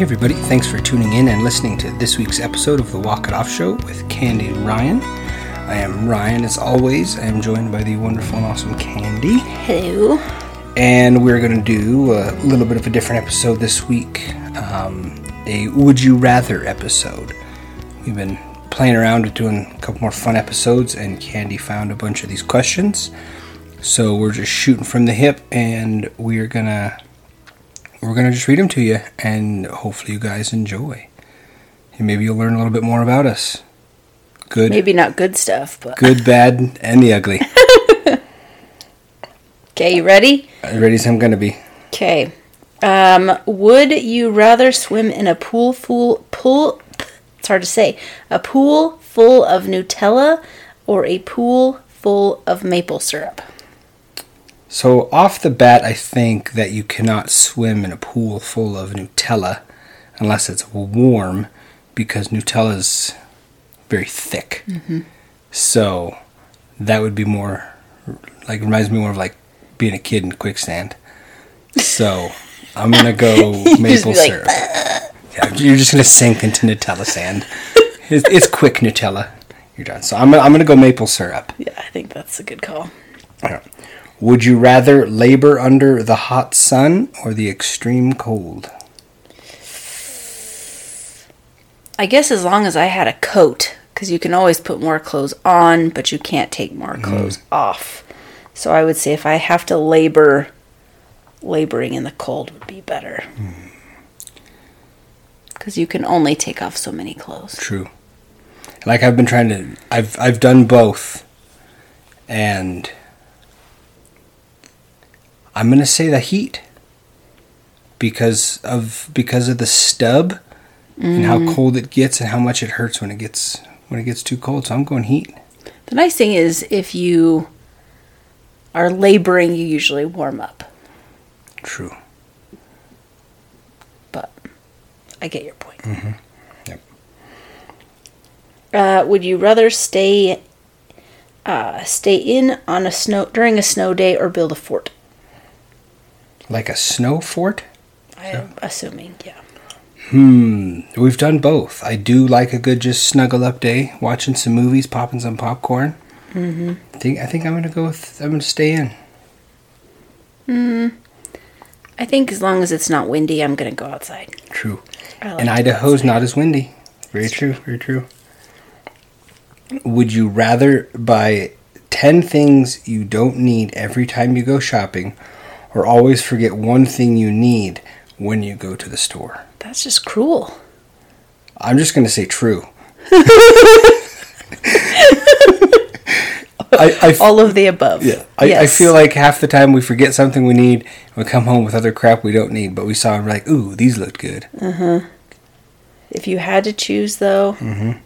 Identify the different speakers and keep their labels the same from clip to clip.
Speaker 1: Hey, everybody, thanks for tuning in and listening to this week's episode of the Walk It Off Show with Candy and Ryan. I am Ryan, as always. I am joined by the wonderful and awesome Candy.
Speaker 2: Hello.
Speaker 1: And we're going to do a little bit of a different episode this week um, a Would You Rather episode. We've been playing around with doing a couple more fun episodes, and Candy found a bunch of these questions. So we're just shooting from the hip, and we're gonna we're gonna just read them to you, and hopefully you guys enjoy. And maybe you'll learn a little bit more about us. Good,
Speaker 2: Maybe not good stuff, but
Speaker 1: good, bad, and the ugly.
Speaker 2: okay. You ready?
Speaker 1: Ready as I'm gonna be.
Speaker 2: Okay. Um, would you rather swim in a pool full pool? It's hard to say. A pool full of Nutella or a pool full of maple syrup?
Speaker 1: So off the bat, I think that you cannot swim in a pool full of Nutella unless it's warm, because Nutella's very thick. Mm-hmm. So that would be more like reminds me more of like being a kid in quicksand. So I'm gonna go maple
Speaker 2: like,
Speaker 1: syrup. Yeah, you're just gonna sink into Nutella sand. It's, it's quick Nutella. You're done. So I'm, I'm gonna go maple syrup.
Speaker 2: Yeah, I think that's a good call.
Speaker 1: Would you rather labor under the hot sun or the extreme cold?
Speaker 2: I guess as long as I had a coat, because you can always put more clothes on, but you can't take more mm-hmm. clothes off. So I would say if I have to labor, laboring in the cold would be better. Hmm. Because you can only take off so many clothes.
Speaker 1: True. Like I've been trying to I've I've done both. And I'm going to say the heat because of because of the stub and how cold it gets and how much it hurts when it gets when it gets too cold. So I'm going heat.
Speaker 2: The nice thing is if you are laboring, you usually warm up.
Speaker 1: True.
Speaker 2: But I get your point.
Speaker 1: Yep.
Speaker 2: Uh, would you rather stay uh, stay in on a snow during a snow day or build a fort?
Speaker 1: Like a snow fort?
Speaker 2: I'm assuming, yeah.
Speaker 1: Hmm. We've done both. I do like a good just snuggle up day, watching some movies, popping some popcorn. Mm-hmm. I think I think I'm gonna go with I'm gonna stay in. Hmm.
Speaker 2: I think as long as it's not windy, I'm gonna go outside.
Speaker 1: True.
Speaker 2: I like
Speaker 1: and Idaho's
Speaker 2: outside.
Speaker 1: not as windy. Very true. Very true. Would you rather buy ten things you don't need every time you go shopping, or always forget one thing you need when you go to the store?
Speaker 2: That's just cruel.
Speaker 1: I'm just gonna say true. I, I f-
Speaker 2: All of the above.
Speaker 1: Yeah, I, I feel like half the time we forget something we need, and we come home with other crap we don't need, but we saw and we're like, ooh, these look good. Uh huh.
Speaker 2: if you had to choose, though,
Speaker 1: Mm-hmm.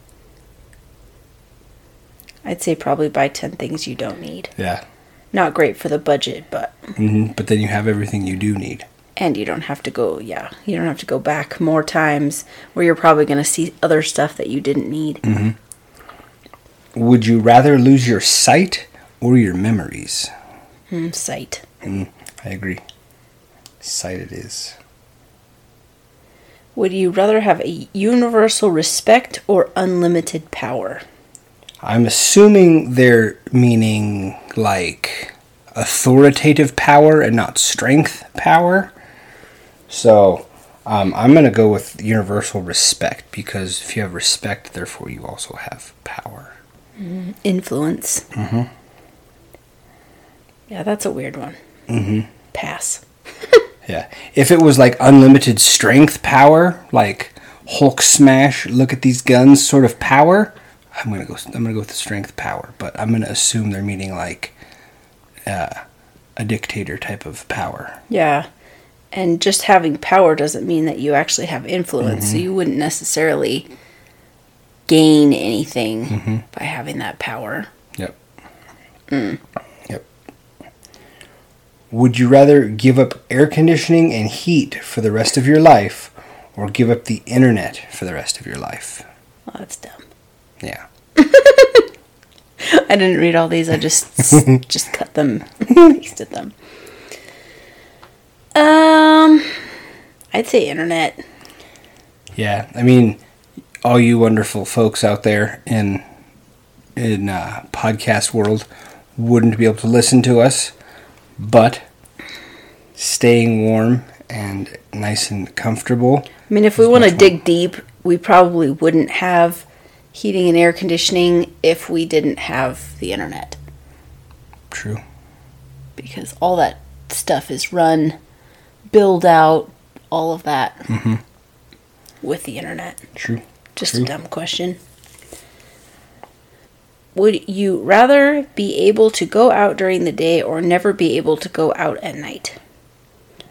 Speaker 2: I'd say probably buy ten things you don't need.
Speaker 1: Yeah,
Speaker 2: Not great for the budget, but
Speaker 1: hmm but then you have everything you do need.
Speaker 2: and you don't have to go. Yeah, you don't have to go back more times where you're probably gonna see other stuff that you didn't need.
Speaker 1: Mm-hmm. Would you rather lose your sight or your memories?
Speaker 2: Mm, sight.
Speaker 1: I agree. Sight it is.
Speaker 2: Would you rather have a universal respect or unlimited power?
Speaker 1: I'm assuming they're meaning like authoritative power and not strength power. So um, I'm going to go with universal respect because if you have respect, therefore you also have power.
Speaker 2: Influence. Mm-hmm. Yeah, that's a weird one. Mm-hmm. Pass.
Speaker 1: Yeah. If it was like unlimited strength power, like Hulk smash, look at these guns sort of power, I'm gonna go. I'm gonna go with the strength power. But I'm gonna assume they're meaning like uh, a dictator type of power.
Speaker 2: Yeah. And just having power doesn't mean that you actually have influence. So mm-hmm. you wouldn't necessarily gain anything mm-hmm. by having that power.
Speaker 1: Yep. Mm. Yep. Would you rather give up air conditioning and heat for the rest of your life, or give up the internet for the rest of your life?
Speaker 2: Well, that's dumb.
Speaker 1: Yeah.
Speaker 2: I didn't read all these. I just just cut them, pasted them. Um, I'd say internet.
Speaker 1: Yeah, I mean, all you wonderful folks out there in in uh, podcast world wouldn't be able to listen to us, but staying warm and nice and comfortable.
Speaker 2: I mean, if we want to dig deep, we probably wouldn't have heating and air conditioning if we didn't have the internet.
Speaker 1: True.
Speaker 2: Because all that stuff is run, build out, all of that
Speaker 1: Mhm.
Speaker 2: with the internet.
Speaker 1: True.
Speaker 2: Just
Speaker 1: True.
Speaker 2: a dumb question. Would you rather be able to go out during the day or never be able to go out at night?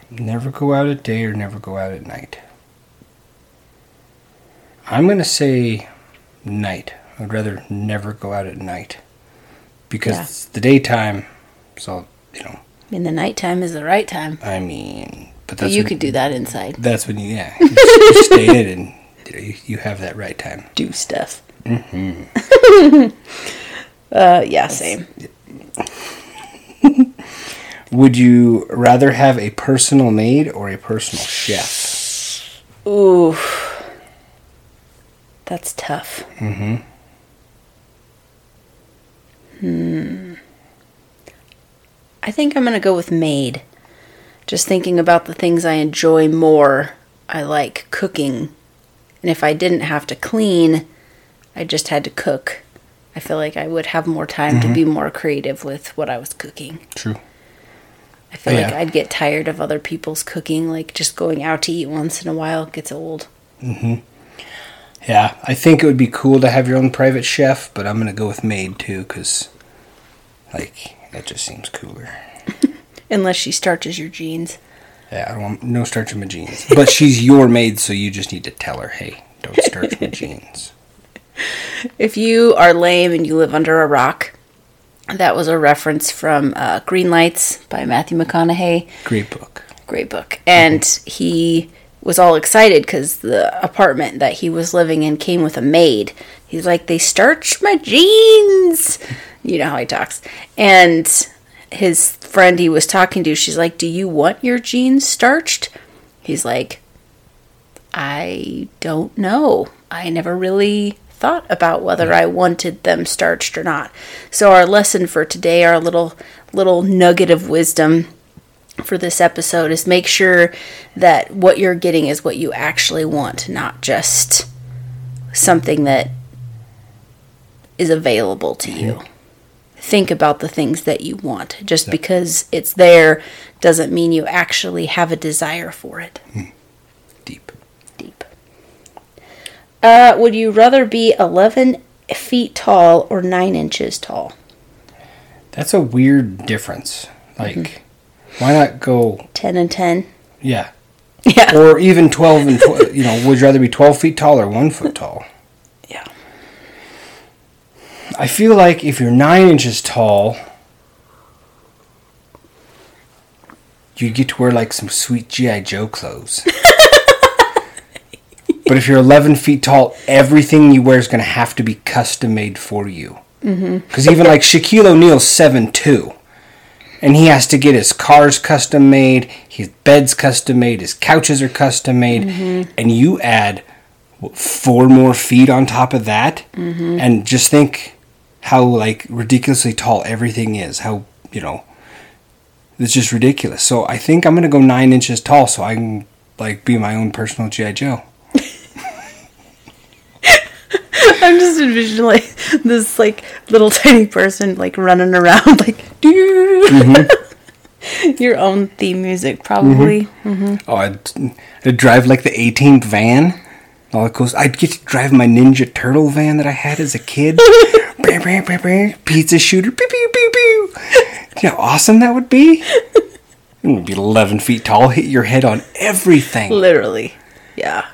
Speaker 1: Never go out at day or never go out at night. I'm going to say night. I'd rather never go out at night. Because
Speaker 2: Yeah.
Speaker 1: it's the daytime, so, you know,
Speaker 2: I mean, the nighttime is the right time.
Speaker 1: I mean, but
Speaker 2: But you
Speaker 1: when-
Speaker 2: could do that inside.
Speaker 1: That's when you, yeah, you, you stay in and you, you, have that right time.
Speaker 2: Do stuff.
Speaker 1: hmm
Speaker 2: Uh, yeah, same.
Speaker 1: Would you rather have a personal maid or a personal chef?
Speaker 2: Ooh. That's tough.
Speaker 1: Mm-hmm. Hmm.
Speaker 2: I think I'm going to go with maid. Just thinking about the things I enjoy more. I like cooking. And if I didn't have to clean, I just had to cook. I feel like I would have more time to be more creative with what I was cooking.
Speaker 1: True.
Speaker 2: I feel like I'd get tired of other people's cooking, like just going out to eat once in a while gets old.
Speaker 1: Yeah, I think it would be cool to have your own private chef, but I'm gonna go with maid too, cause like that just seems cooler.
Speaker 2: Unless she starches your jeans.
Speaker 1: Yeah, I don't want no starch in my jeans. But she's your maid, so you just need to tell her, hey, don't starch my jeans.
Speaker 2: If you are lame and you live under a rock, that was a reference from uh, Greenlights by Matthew McConaughey.
Speaker 1: Great book.
Speaker 2: Great book. And he was all excited because the apartment that he was living in came with a maid. He's like, they starched my jeans. You know how he talks. And his friend he was talking to, she's like, Do you want your jeans starched? He's like, I don't know. I never really thought about whether I wanted them starched or not. So our lesson for today, our little little nugget of wisdom for this episode is make sure that what you're getting is what you actually want, not just something that is available to you. Think about the things that you want. Just because it's there doesn't mean you actually have a desire for it.
Speaker 1: Deep.
Speaker 2: Deep. Uh, would you rather be 11 feet tall or 9 inches tall?
Speaker 1: That's a weird difference. Like, why not go?
Speaker 2: 10 and 10?
Speaker 1: Yeah,
Speaker 2: Yeah.
Speaker 1: or even twelve and tw- you know, would you rather be twelve feet tall or one foot tall?
Speaker 2: Yeah.
Speaker 1: I feel like if you're nine inches tall, you get to wear like some sweet GI Joe clothes. but if you're 11 feet tall, everything you wear is going to have to be custom made for you. Mm-hmm. Because even like Shaquille O'Neal's seven two, and he has to get his cars custom made, his beds custom made, his couches are custom made, mm-hmm. and you add what, four more feet on top of that, mm-hmm. and just think how like ridiculously tall everything is. How you know, it's just ridiculous. So I think I'm gonna go nine inches tall, so I can like be my own personal GI Joe.
Speaker 2: I'm just envisioning like this like little tiny person like running around like doo. Mm-hmm. your own theme music probably. Mm-hmm. Mm-hmm.
Speaker 1: Oh, I'd, I'd drive like the A Team van. All it goes, I'd get to drive my Ninja Turtle van that I had as a kid. Pizza shooter. Pew, pew, pew, pew. You know how awesome that would be? It would be 11 feet tall, hit your head on everything.
Speaker 2: Literally. Yeah.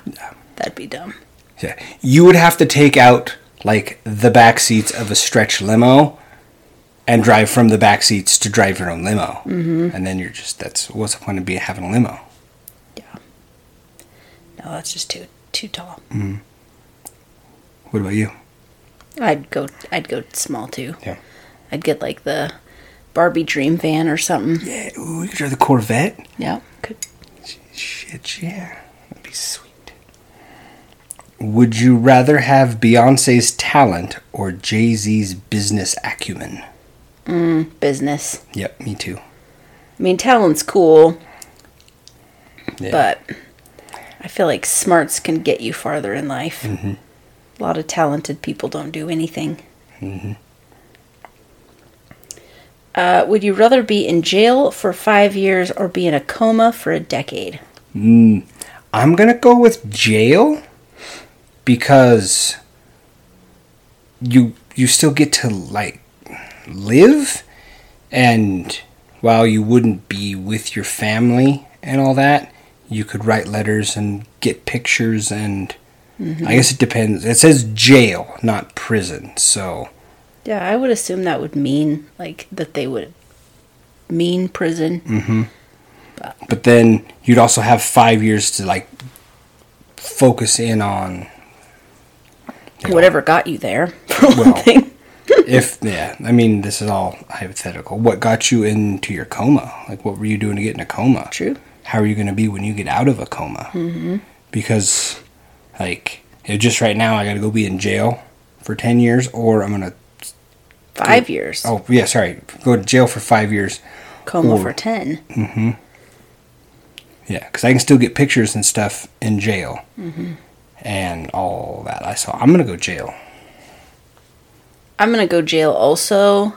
Speaker 2: That'd be dumb.
Speaker 1: Yeah. You would have to take out like the back seats of a stretch limo and drive from the back seats to drive your own limo. Mm-hmm. And then you're just, that's, what's the point of being having a limo?
Speaker 2: Yeah. No, that's just too too tall.
Speaker 1: What about you?
Speaker 2: I'd go I'd go small too.
Speaker 1: Yeah.
Speaker 2: I'd get like the Barbie dream van or something.
Speaker 1: Yeah, ooh, you could drive the Corvette.
Speaker 2: Yeah. Could
Speaker 1: Shit, yeah. That'd be sweet. Would you rather have Beyonce's talent or Jay Z's business acumen?
Speaker 2: Business.
Speaker 1: Yep, me too.
Speaker 2: I mean, talent's cool,
Speaker 1: Yeah.
Speaker 2: but I feel like smarts can get you farther in life.
Speaker 1: Mm-hmm.
Speaker 2: A lot of talented people don't do anything.
Speaker 1: Mm-hmm.
Speaker 2: Uh, would you rather be in jail for five years or be in a coma for a decade?
Speaker 1: Mm, I'm gonna go with jail because you you still get to like live, and while you wouldn't be with your family and all that, you could write letters and get pictures and. I guess it depends. It says jail, not prison. So
Speaker 2: Yeah, I would assume that would mean like that they would mean prison.
Speaker 1: Mm. but then you'd also have five years to like focus in on
Speaker 2: Whatever got you there,
Speaker 1: Well, if yeah i mean this is all hypothetical what got you into your coma like what were you doing to get in a coma
Speaker 2: True.
Speaker 1: how are you going to be when you get out of a coma mm-hmm. because like just right now i gotta go be in jail for 10 years or i'm gonna
Speaker 2: Five years.
Speaker 1: oh yeah sorry go to jail for five years
Speaker 2: Coma
Speaker 1: or-
Speaker 2: for 10. Mm-hmm.
Speaker 1: Yeah, because I can still get pictures and stuff in jail, and all that. I saw. I'm gonna go jail.
Speaker 2: I'm gonna go jail also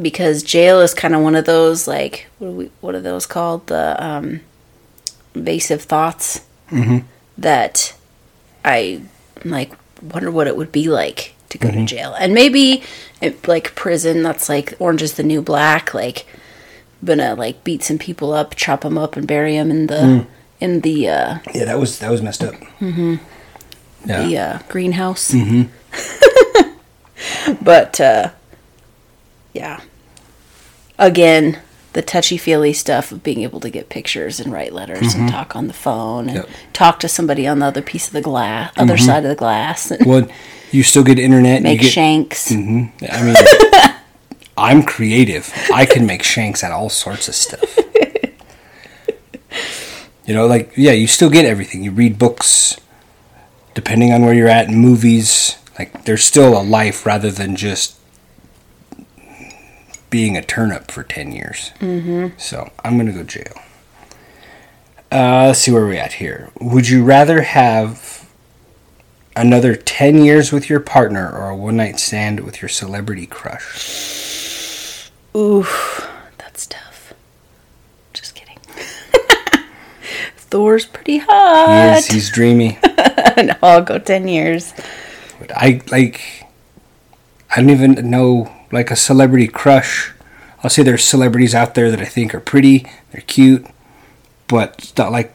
Speaker 2: because jail is kind of one of those like what are we what are those called the um, invasive thoughts that I like wonder what it would be like to go to jail and maybe it, like prison that's like Orange is the New Black like gonna like beat some people up chop them up and bury them in the in the uh,
Speaker 1: Yeah, that was that was messed up. Mm-hmm. Yeah.
Speaker 2: the uh, greenhouse. but uh, yeah, again, the touchy feely stuff of being able to get pictures and write letters and talk on the phone and
Speaker 1: Yep.
Speaker 2: talk to somebody on the other piece of the glass, other side of the glass,
Speaker 1: Well, you still get internet.
Speaker 2: make
Speaker 1: you get,
Speaker 2: shanks.
Speaker 1: Mhm. I mean, I'm creative. I can make shanks out of all sorts of stuff. you know, like yeah, you still get everything. You read books, depending on where you're at, in movies. Like there's still a life rather than just being a turnip for ten years. Mm-hmm. So I'm gonna go jail. Uh, let's see where we're at here. Would you rather have another 10 years with your partner or a one night stand with your celebrity crush?
Speaker 2: Oof, that's tough. Just kidding. Thor's pretty
Speaker 1: He
Speaker 2: hot.
Speaker 1: is, he's dreamy.
Speaker 2: no, I'll go ten years.
Speaker 1: But I like, I don't even know, like a celebrity crush. I'll say there's celebrities out there that I think are pretty, they're cute, but it's not like,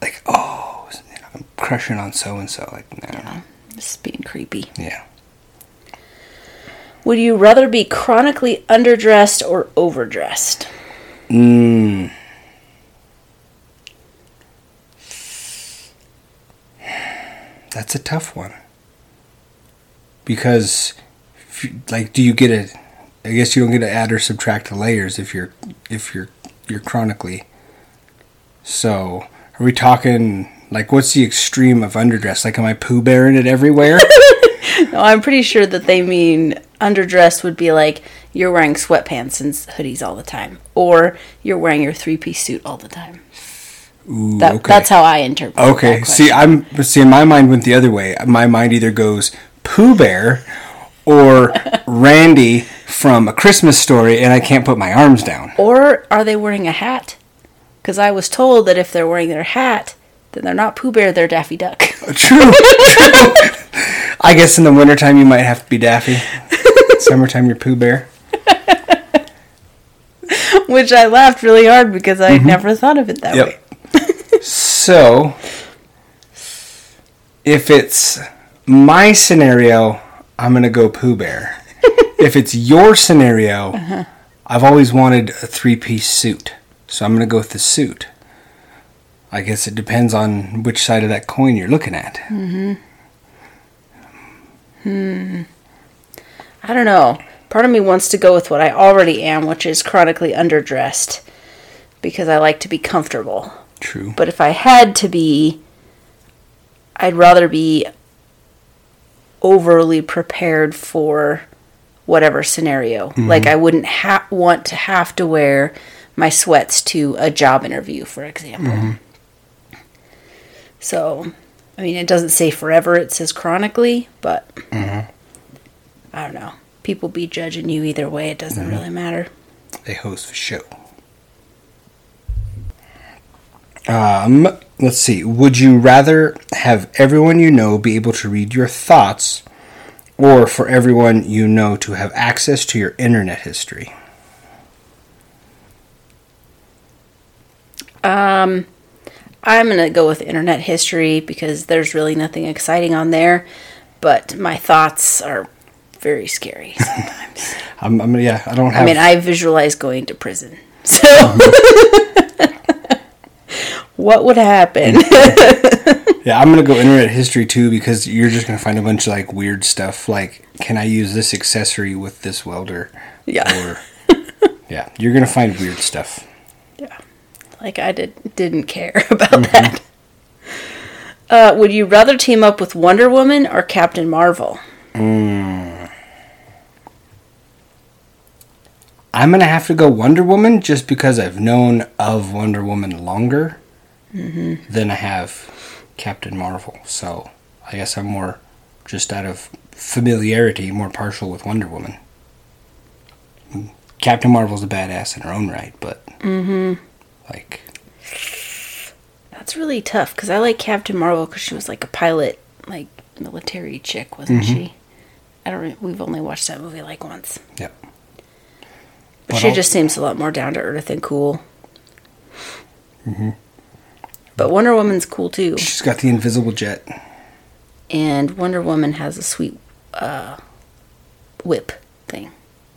Speaker 1: like, oh, I'm crushing on so and so. Like, no.
Speaker 2: Just being creepy.
Speaker 1: Yeah.
Speaker 2: Would you rather be chronically underdressed or overdressed?
Speaker 1: Mm. That's a tough one. Because, like, do you get a? I guess you don't get to add or subtract the layers if you're if you're you're chronically. So, are we talking like what's the extreme of underdress? Like, am I poo bearing it everywhere?
Speaker 2: No, I'm pretty sure that they mean underdressed would be like you're wearing sweatpants and hoodies all the time, or you're wearing your three piece suit all the time.
Speaker 1: Ooh,
Speaker 2: That,
Speaker 1: okay.
Speaker 2: That's how I interpret.
Speaker 1: It.
Speaker 2: Okay,
Speaker 1: see. I'm see, my mind went the other way. My mind either goes Pooh Bear or Randy from A Christmas Story, and I can't put my arms down.
Speaker 2: Or are they wearing a hat? Because I was told that if they're wearing their hat, then they're not Pooh Bear, they're Daffy Duck.
Speaker 1: Uh, true, true. I guess in the wintertime you might have to be Daffy. Summertime you're Pooh Bear.
Speaker 2: Which I laughed really hard because I mm-hmm. never thought of it that way.
Speaker 1: So, if it's my scenario, I'm gonna go Pooh Bear. if it's your scenario, I've always wanted a three-piece suit, so I'm gonna go with the suit. I guess it depends on which side of that coin you're looking at. Hmm.
Speaker 2: I don't know. Part of me wants to go with what I already am, which is chronically underdressed. Because I like to be comfortable.
Speaker 1: True.
Speaker 2: But if I had to be, I'd rather be overly prepared for whatever scenario. Mm-hmm. Like I wouldn't ha- want to have to wear my sweats to a job interview, for example. Mm-hmm. So, I mean, it doesn't say forever; it says chronically, but mm-hmm. I don't know. People be judging you either way. It doesn't really matter.
Speaker 1: They host the show. Um, let's see. Would you rather have everyone you know be able to read your thoughts, or for everyone you know to have access to your internet history?
Speaker 2: Um, I'm gonna go with internet history because there's really nothing exciting on there, but my thoughts are very scary sometimes.
Speaker 1: I'm, I'm yeah. I don't have.
Speaker 2: I mean, I visualize going to prison. So, what would happen?
Speaker 1: yeah, I'm gonna go internet history too because you're just gonna find a bunch of like weird stuff. Like, can I use this accessory with this welder?
Speaker 2: Yeah.
Speaker 1: Or yeah, you're gonna find weird stuff.
Speaker 2: yeah, like I did didn't care about that. Uh, would you rather team up with Wonder Woman or Captain Marvel?
Speaker 1: I'm gonna have to go Wonder Woman just because I've known of Wonder Woman longer Mm-hmm. than I have Captain Marvel. So I guess I'm more just out of familiarity, more partial with Wonder Woman. Captain Marvel's a badass in her own right, but mm-hmm. like
Speaker 2: That's really tough because I like Captain Marvel because she was like a pilot, like military chick, wasn't mm-hmm. she? I don't. We've only watched that movie like once,
Speaker 1: yep.
Speaker 2: but
Speaker 1: But
Speaker 2: she
Speaker 1: I'll-
Speaker 2: just seems a lot more down to earth and cool. But Wonder Woman's cool too,
Speaker 1: She's got the invisible jet.
Speaker 2: and Wonder Woman has a sweet uh, whip thing.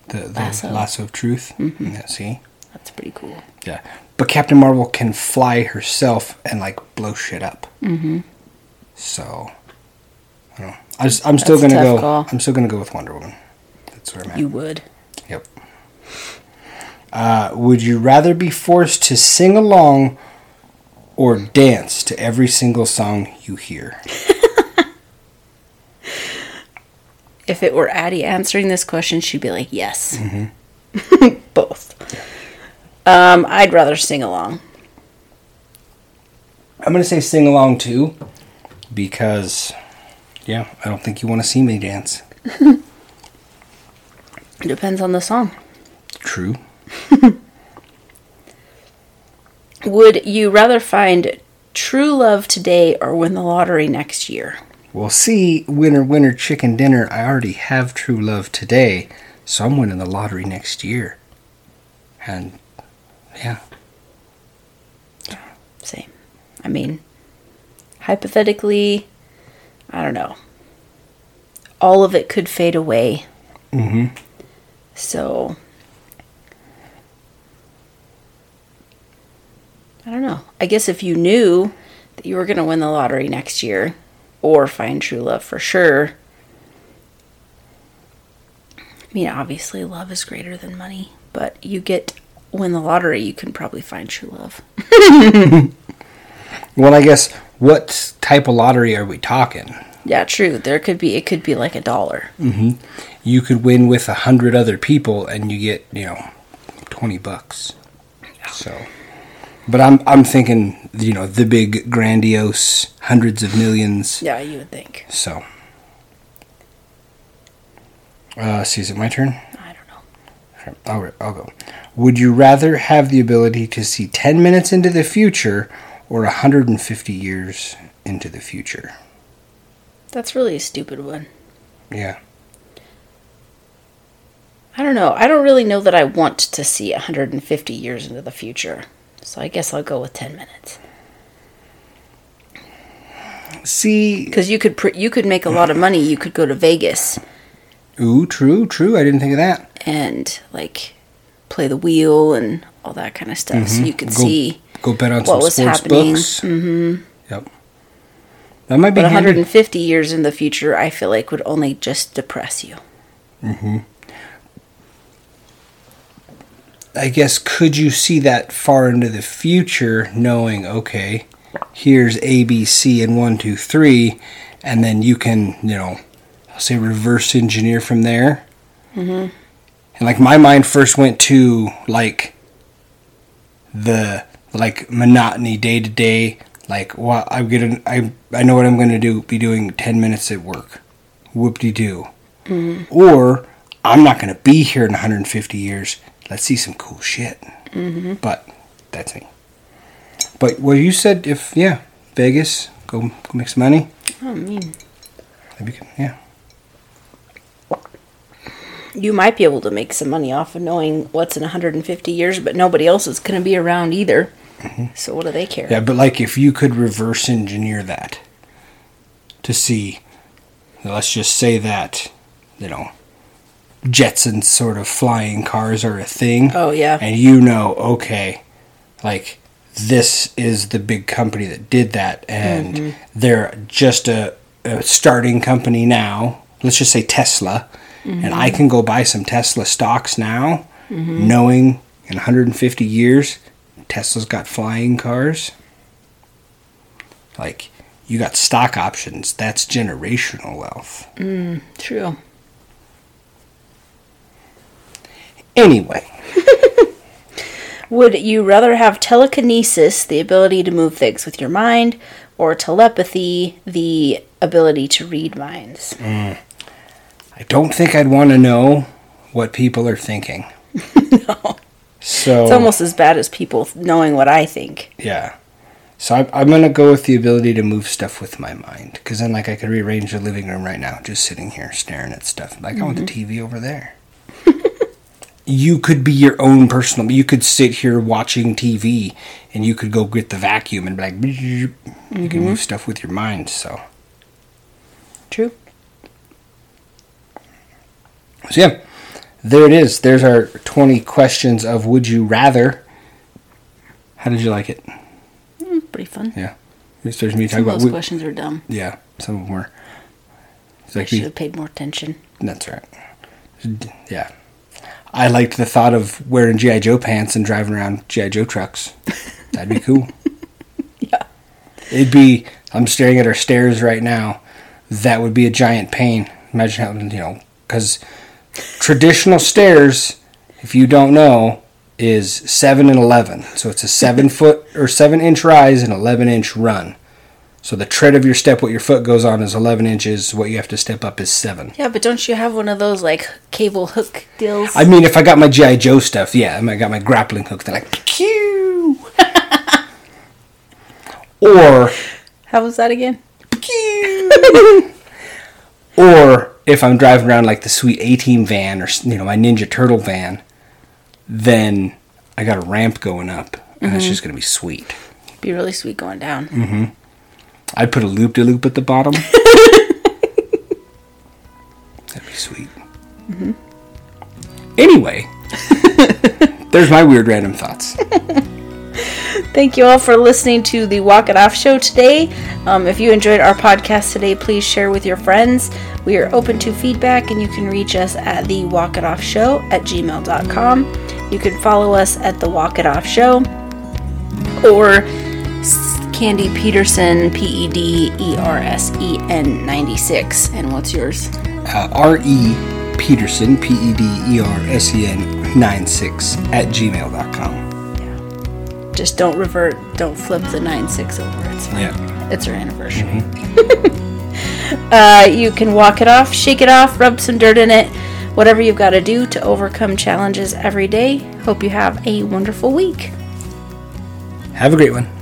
Speaker 1: The, the
Speaker 2: Lasso.
Speaker 1: lasso. of truth. Yeah, see?
Speaker 2: That's pretty cool.
Speaker 1: Yeah. But Captain Marvel can fly herself and like blow shit up. Mm-hmm. So I don't know. I just, I'm still
Speaker 2: That's
Speaker 1: gonna go.
Speaker 2: call.
Speaker 1: I'm still gonna go with Wonder Woman. That's where I'm at.
Speaker 2: You would.
Speaker 1: Yep. Uh, would you rather be forced to sing along or dance to every single song you hear?
Speaker 2: If it were Addie answering this question, she'd be like, "Yes, both." Um, I'd rather sing along.
Speaker 1: I'm gonna say sing along too, because yeah, I don't think you want to see me dance.
Speaker 2: It depends on the song.
Speaker 1: True.
Speaker 2: Would you rather find true love today or win the lottery next year?
Speaker 1: Well, see, winner, winner, chicken dinner. I already have true love today, so I'm winning the lottery next year. And yeah,
Speaker 2: Same. I mean, hypothetically, I don't know. All of it could fade away.
Speaker 1: mm-hmm.
Speaker 2: So, I don't know. I guess if you knew that you were going to win the lottery next year or find true love for sure, I mean, obviously, love is greater than money, but you get win the lottery, you can probably find true love.
Speaker 1: Well, I guess what type of lottery are we talking?
Speaker 2: Yeah, true. There could be, it could be like a dollar. Mm-hmm.
Speaker 1: You could win with a hundred other people, and you get you know twenty bucks. So, but I'm I'm thinking you know the big grandiose hundreds of millions.
Speaker 2: Yeah, you would think.
Speaker 1: So, uh, see, is it my turn?
Speaker 2: I don't know.
Speaker 1: I'll, I'll go. Would you rather have the ability to see 10 minutes into the future or 150 years into the future?
Speaker 2: That's really a stupid one.
Speaker 1: Yeah.
Speaker 2: I don't know. I don't really know that I want to see 150 years into the future. So I guess I'll go with 10 minutes.
Speaker 1: See,
Speaker 2: Because you could pr- you could make a lot of money. You could go to Vegas
Speaker 1: ooh, true, true. I didn't think of that.
Speaker 2: and like play the wheel and all that kind of stuff. So you could
Speaker 1: Go-
Speaker 2: see.
Speaker 1: Go bet on
Speaker 2: what
Speaker 1: some
Speaker 2: was
Speaker 1: sports
Speaker 2: happening.
Speaker 1: books. Mm-hmm. Yep. That might be
Speaker 2: But
Speaker 1: handy.
Speaker 2: 150 years in the future, I feel like would only just depress you.
Speaker 1: I guess could you see that far into the future, knowing okay, here's A, B, C, and one, two, three, and then you can you know I'll say reverse engineer from there. Mm-hmm. And like my mind first went to like the like monotony day to day. Like, well, I'm gonna, I, I know what I'm gonna do. Be doing ten minutes at work. Whoop de doo. Or I'm not gonna be here in 150 years. Let's see some cool shit. Mm-hmm. But that's me. But what you said, if yeah, Vegas, go go make some money.
Speaker 2: I mean,
Speaker 1: Maybe you can, yeah.
Speaker 2: you might be able to make some money off of knowing what's in 150 years, but nobody else is going to be around either. So what do they care?
Speaker 1: Yeah, but like if you could reverse engineer that to see, let's just say that, you know, Jetsons sort of flying cars are a thing.
Speaker 2: Oh, yeah.
Speaker 1: And you know, okay, like this is the big company that did that, and
Speaker 2: Mm-hmm.
Speaker 1: they're just a, a starting company now. Let's just say Tesla, and
Speaker 2: Mm-hmm.
Speaker 1: I can go buy some Tesla stocks now, knowing in 150 years Tesla's got flying cars. Like you got stock options. That's generational wealth.
Speaker 2: True.
Speaker 1: Anyway,
Speaker 2: Would you rather have telekinesis, the ability to move things with your mind, or telepathy, the ability to read minds? Mm.
Speaker 1: I don't think I'd want to know what people are thinking.
Speaker 2: no.
Speaker 1: So
Speaker 2: It's almost as bad as people knowing what I think.
Speaker 1: yeah. So I, I'm gonna go with the ability to move stuff with my mind, because then like I could rearrange the living room right now, just sitting here staring at stuff. Like I want the mm-hmm. TV over there. You could be your own personal. You could sit here watching TV, and you could go get the vacuum and be like, you can move stuff with your mind. So.
Speaker 2: True.
Speaker 1: So yeah, there it is. There's our 20 questions of Would You Rather. How did you like it?
Speaker 2: Mm, pretty fun.
Speaker 1: Yeah. There's me
Speaker 2: Some
Speaker 1: talking
Speaker 2: of
Speaker 1: about.
Speaker 2: those
Speaker 1: would-
Speaker 2: questions are dumb.
Speaker 1: yeah, some of them were. It's
Speaker 2: I should
Speaker 1: we,
Speaker 2: have paid more attention.
Speaker 1: that's right. Yeah. I liked the thought of wearing G.I. Joe pants and driving around G.I. Joe trucks. That'd be cool.
Speaker 2: Yeah.
Speaker 1: It'd be, I'm staring at our stairs right now. That would be a giant pain. Imagine how, you know, because traditional stairs, if you don't know, is 7 and 11. So it's a 7 foot or 7 inch rise and 11 inch run. So the tread of your step, what your foot goes on, is 11 inches. What you have to step up is 7.
Speaker 2: Yeah, but don't you have one of those like cable hook deals?
Speaker 1: I mean, if I got my G.I. Joe stuff, yeah, I got my grappling hook. They're like, pew! or
Speaker 2: How was that again?
Speaker 1: Or if I'm driving around like the sweet A Team van or you know my Ninja Turtle van, then I got a ramp going up, and it's mm-hmm. just gonna be sweet.
Speaker 2: Be really sweet going down. Mm-hmm.
Speaker 1: I'd put a loop de loop at the bottom. That'd be sweet. Anyway, there's my weird random thoughts.
Speaker 2: Thank you all for listening to the Walk It Off show today. Um, if you enjoyed our podcast today, please share with your friends. We are open to feedback, and you can reach us at the Walk It Off Show at gmail.com. You can follow us at the Walk It Off Show or Candy Pedersen, P E D E R S E N 96. And what's yours?
Speaker 1: Uh, R E Pedersen, P E D E R S E N 96 at gmail.com.
Speaker 2: Just don't revert, don't flip the 96 over. It's fine.
Speaker 1: Yeah.
Speaker 2: It's our anniversary. uh, you can walk it off, shake it off, rub some dirt in it, whatever you've got to do to overcome challenges every day. Hope you have a wonderful week.
Speaker 1: Have a great one.